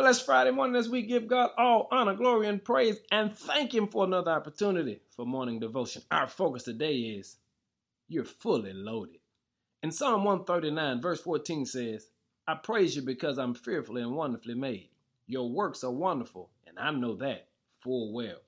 Blessed Friday morning as we give God all honor, glory, and praise and thank Him for another opportunity for morning devotion. Our focus today is you're fully loaded. In Psalm 139, verse 14 says, I praise you because I'm fearfully and wonderfully made. Your works are wonderful, and I know that full well.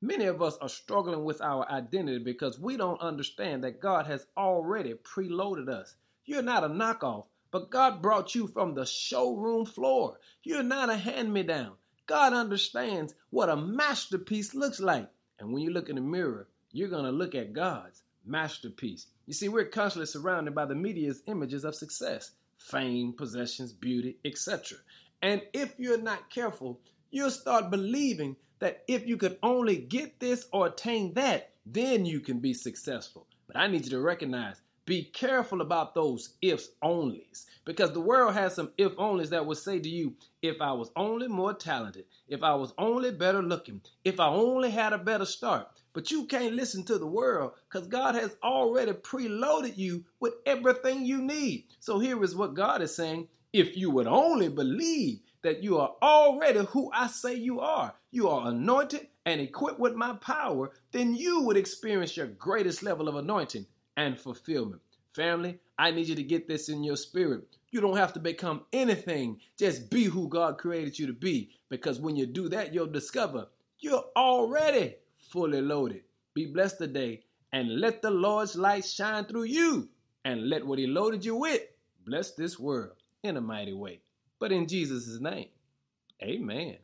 Many of us are struggling with our identity because we don't understand that God has already preloaded us. You're not a knockoff. But God brought you from the showroom floor. You're not a hand me down. God understands what a masterpiece looks like. And when you look in the mirror, you're going to look at God's masterpiece. You see, we're constantly surrounded by the media's images of success, fame, possessions, beauty, etc. And if you're not careful, you'll start believing that if you could only get this or attain that, then you can be successful. But I need you to recognize be careful about those ifs onlys because the world has some if onlys that will say to you, if I was only more talented, if I was only better looking, if I only had a better start. But you can't listen to the world because God has already preloaded you with everything you need. So here is what God is saying if you would only believe that you are already who I say you are, you are anointed and equipped with my power, then you would experience your greatest level of anointing and fulfillment. Family, I need you to get this in your spirit. You don't have to become anything. Just be who God created you to be. Because when you do that, you'll discover you're already fully loaded. Be blessed today and let the Lord's light shine through you and let what He loaded you with bless this world in a mighty way. But in Jesus' name, amen.